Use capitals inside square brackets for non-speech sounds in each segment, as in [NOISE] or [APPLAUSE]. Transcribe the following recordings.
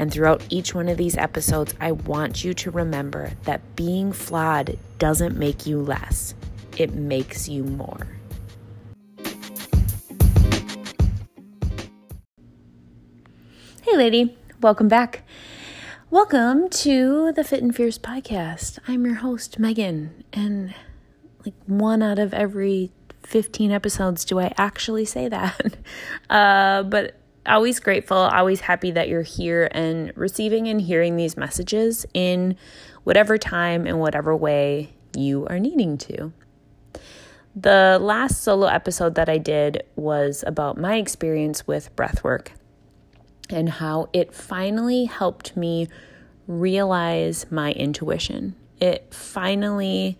And throughout each one of these episodes, I want you to remember that being flawed doesn't make you less, it makes you more. Hey, lady, welcome back. Welcome to the Fit and Fierce podcast. I'm your host, Megan, and like one out of every 15 episodes do I actually say that. [LAUGHS] Uh, but always grateful, always happy that you're here and receiving and hearing these messages in whatever time and whatever way you are needing to. The last solo episode that I did was about my experience with breathwork and how it finally helped me realize my intuition. It finally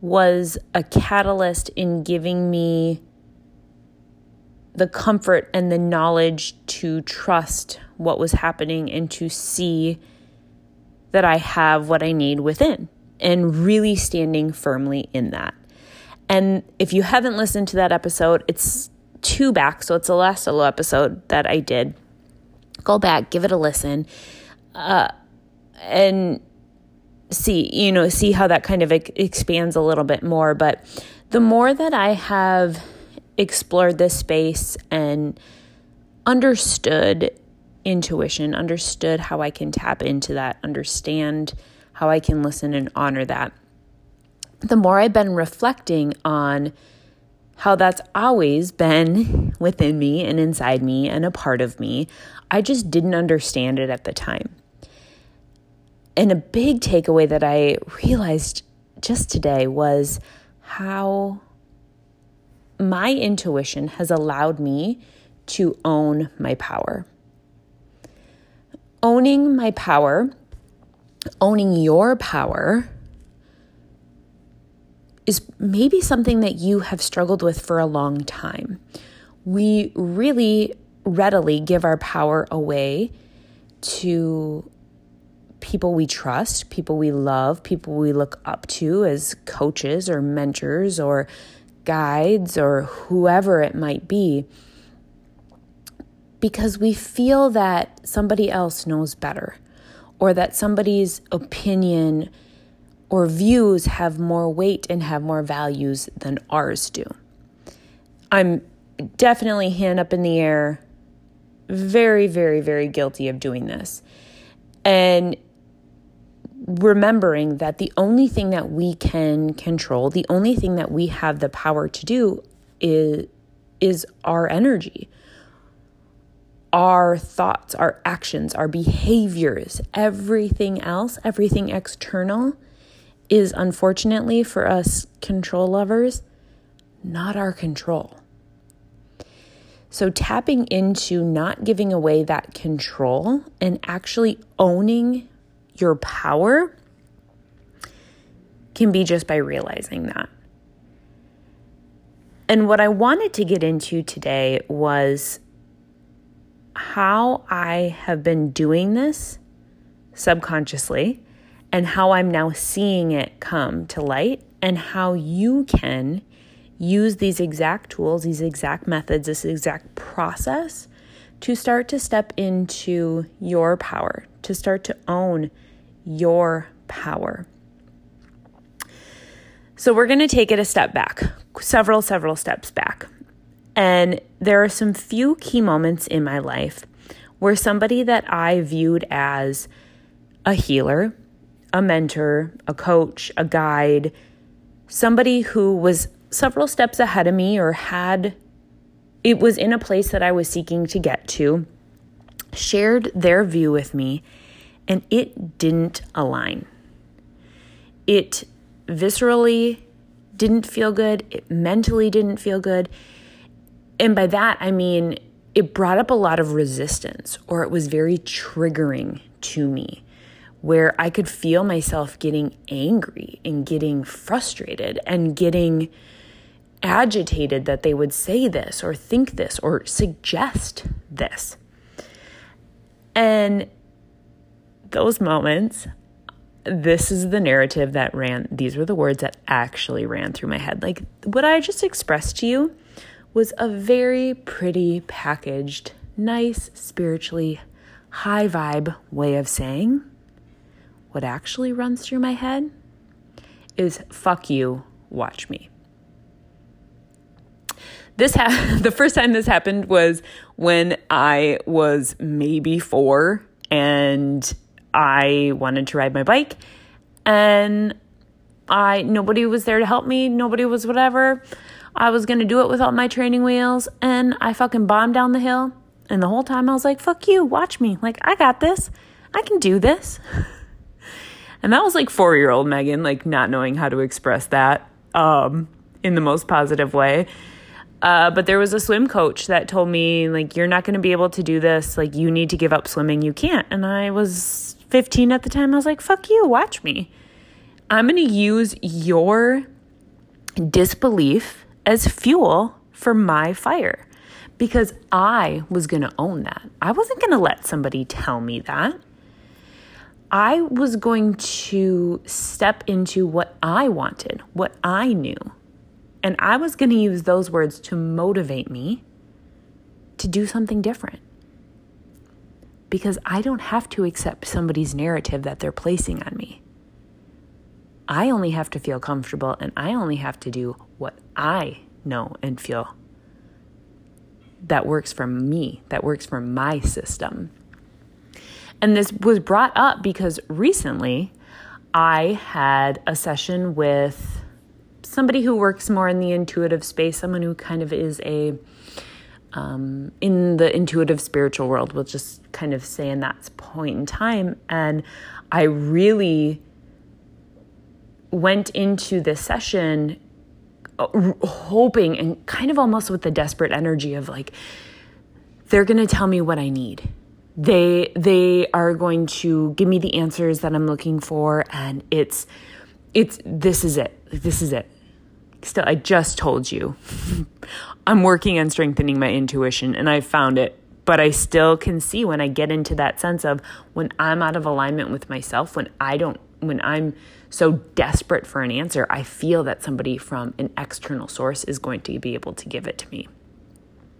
was a catalyst in giving me the comfort and the knowledge to trust what was happening and to see that I have what I need within and really standing firmly in that. And if you haven't listened to that episode, it's two back, so it's the last solo episode that I did. Go back, give it a listen, uh, and see, you know, see how that kind of expands a little bit more. But the more that I have explored this space and understood intuition, understood how I can tap into that, understand how I can listen and honor that. The more I've been reflecting on how that's always been [LAUGHS] within me and inside me and a part of me, I just didn't understand it at the time. And a big takeaway that I realized just today was how my intuition has allowed me to own my power. Owning my power, owning your power, is maybe something that you have struggled with for a long time. We really readily give our power away to people we trust, people we love, people we look up to as coaches or mentors or guides or whoever it might be because we feel that somebody else knows better or that somebody's opinion or views have more weight and have more values than ours do. I'm definitely hand up in the air, very, very, very guilty of doing this. And remembering that the only thing that we can control, the only thing that we have the power to do is is our energy. Our thoughts, our actions, our behaviors, everything else, everything external is unfortunately for us control lovers not our control. So, tapping into not giving away that control and actually owning your power can be just by realizing that. And what I wanted to get into today was how I have been doing this subconsciously and how I'm now seeing it come to light and how you can use these exact tools, these exact methods, this exact process to start to step into your power, to start to own your power. So we're going to take it a step back, several, several steps back. And there are some few key moments in my life where somebody that I viewed as a healer, a mentor, a coach, a guide, somebody who was several steps ahead of me or had it was in a place that I was seeking to get to, shared their view with me and it didn't align. It viscerally didn't feel good, it mentally didn't feel good. And by that, I mean it brought up a lot of resistance or it was very triggering to me where I could feel myself getting angry and getting frustrated and getting agitated that they would say this or think this or suggest this. And those moments, this is the narrative that ran, these were the words that actually ran through my head. Like what I just expressed to you was a very pretty, packaged, nice, spiritually high vibe way of saying what actually runs through my head is fuck you, watch me. This ha- [LAUGHS] the first time this happened was when I was maybe 4 and I wanted to ride my bike and I nobody was there to help me, nobody was whatever. I was going to do it without my training wheels and I fucking bombed down the hill and the whole time I was like, "Fuck you, watch me. Like I got this. I can do this." [LAUGHS] And that was like four year old Megan, like not knowing how to express that um, in the most positive way. Uh, but there was a swim coach that told me, like, you're not going to be able to do this. Like, you need to give up swimming. You can't. And I was 15 at the time. I was like, fuck you, watch me. I'm going to use your disbelief as fuel for my fire because I was going to own that. I wasn't going to let somebody tell me that. I was going to step into what I wanted, what I knew. And I was going to use those words to motivate me to do something different. Because I don't have to accept somebody's narrative that they're placing on me. I only have to feel comfortable and I only have to do what I know and feel that works for me, that works for my system. And this was brought up because recently I had a session with somebody who works more in the intuitive space, someone who kind of is a um, in the intuitive spiritual world, we'll just kind of say in that point in time. And I really went into this session uh, hoping and kind of almost with the desperate energy of like, they're going to tell me what I need they they are going to give me the answers that I'm looking for and it's it's this is it. This is it. Still I just told you. I'm working on strengthening my intuition and I found it, but I still can see when I get into that sense of when I'm out of alignment with myself, when I don't when I'm so desperate for an answer, I feel that somebody from an external source is going to be able to give it to me.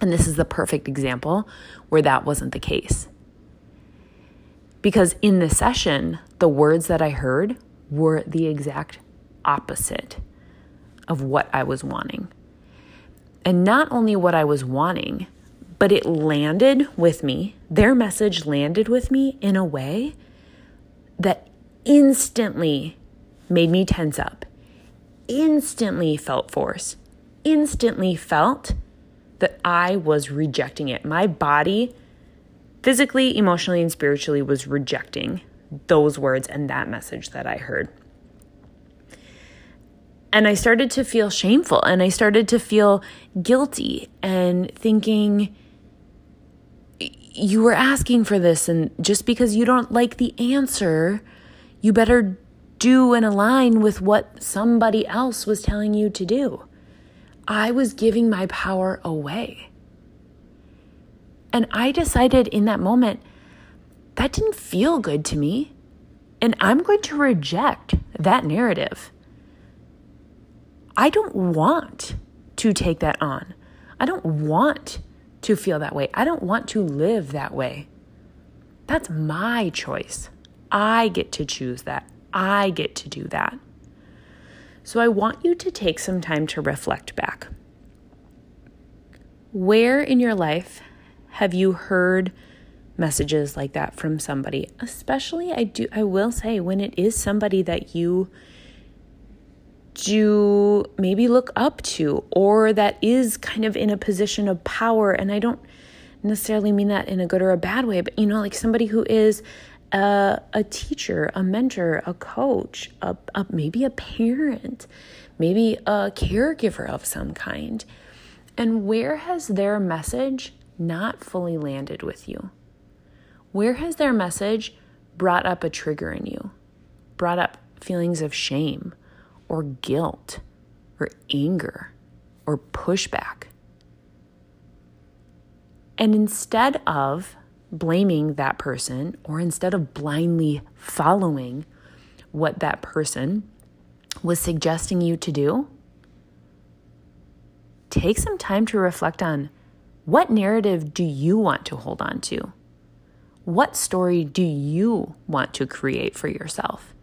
And this is the perfect example where that wasn't the case. Because in the session, the words that I heard were the exact opposite of what I was wanting. And not only what I was wanting, but it landed with me, their message landed with me in a way that instantly made me tense up, instantly felt force, instantly felt that I was rejecting it. My body physically, emotionally, and spiritually was rejecting those words and that message that I heard. And I started to feel shameful and I started to feel guilty and thinking, you were asking for this, and just because you don't like the answer, you better do and align with what somebody else was telling you to do. I was giving my power away. And I decided in that moment that didn't feel good to me. And I'm going to reject that narrative. I don't want to take that on. I don't want to feel that way. I don't want to live that way. That's my choice. I get to choose that. I get to do that. So I want you to take some time to reflect back. Where in your life have you heard messages like that from somebody? Especially I do I will say when it is somebody that you do maybe look up to or that is kind of in a position of power and I don't necessarily mean that in a good or a bad way, but you know, like somebody who is a, a teacher, a mentor, a coach, a, a, maybe a parent, maybe a caregiver of some kind. And where has their message not fully landed with you? Where has their message brought up a trigger in you, brought up feelings of shame or guilt or anger or pushback. And instead of blaming that person or instead of blindly following what that person was suggesting you to do, take some time to reflect on what narrative do you want to hold on to? What story do you want to create for yourself?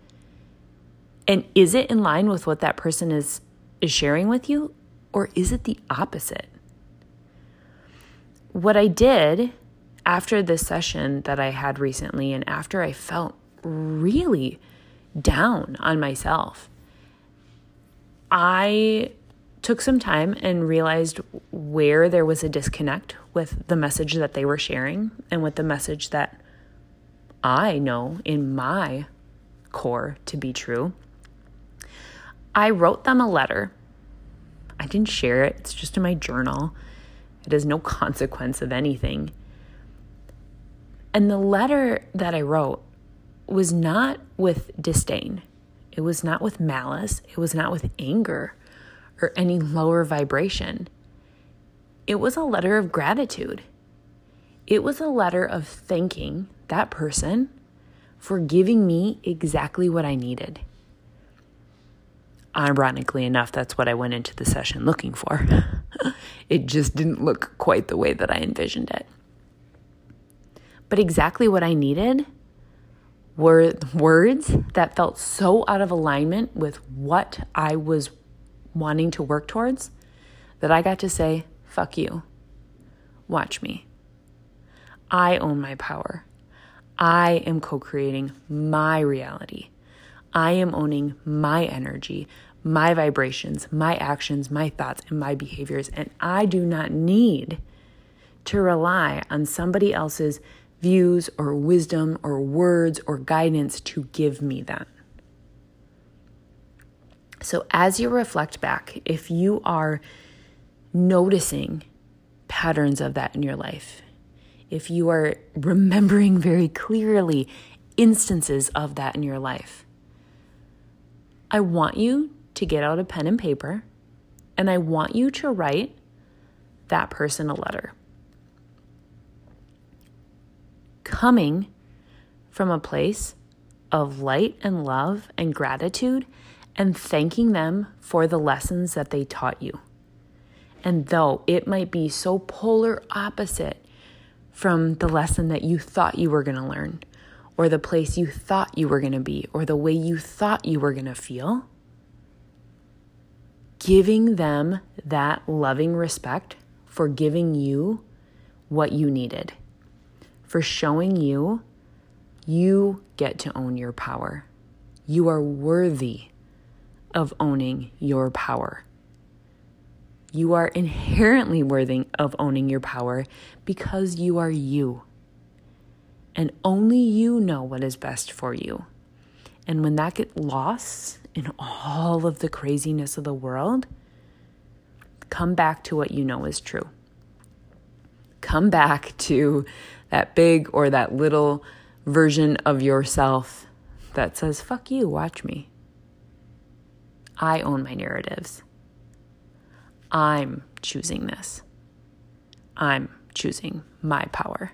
And is it in line with what that person is, is sharing with you, or is it the opposite? What I did after this session that I had recently, and after I felt really down on myself, I took some time and realized where there was a disconnect with the message that they were sharing and with the message that I know in my core to be true. I wrote them a letter. I didn't share it, it's just in my journal. It has no [LAUGHS] consequence of anything. And the letter that I wrote was not with disdain, it was not with malice, it was not with anger or any lower vibration. It was a letter of gratitude. It was a letter of thanking that person for giving me exactly what I needed. Ironically enough, that's what I went into the session looking for. [LAUGHS] it just didn't look quite the way that I envisioned it. But exactly what I needed were words that felt so out of alignment with what I was wanting to work towards that I got to say, fuck you. Watch me. I own my power. I am co creating my reality. I am owning my energy, my vibrations, my actions, my thoughts, and my behaviors. And I do not need to rely on somebody else's views or wisdom or words or guidance to give me that. So, as you reflect back, if you are noticing patterns of that in your life, if you are remembering very clearly instances of that in your life, I want you to get out a pen and paper and I want you to write that person a letter. Coming from a place of light and love and gratitude and thanking them for the lessons that they taught you. And though it might be so polar opposite from the lesson that you thought you were going to learn, or the place you thought you were going to be, or the way you thought you were going to feel, giving them that loving respect for giving you what you needed, for showing you you get to own your power. You are worthy of owning your power. You are inherently worthy of owning your power because you are you. And only you know what is best for you. And when that gets lost in all of the craziness of the world, come back to what you know is true. Come back to that big or that little version of yourself that says, fuck you, watch me. I own my narratives. I'm choosing this. I'm choosing my power.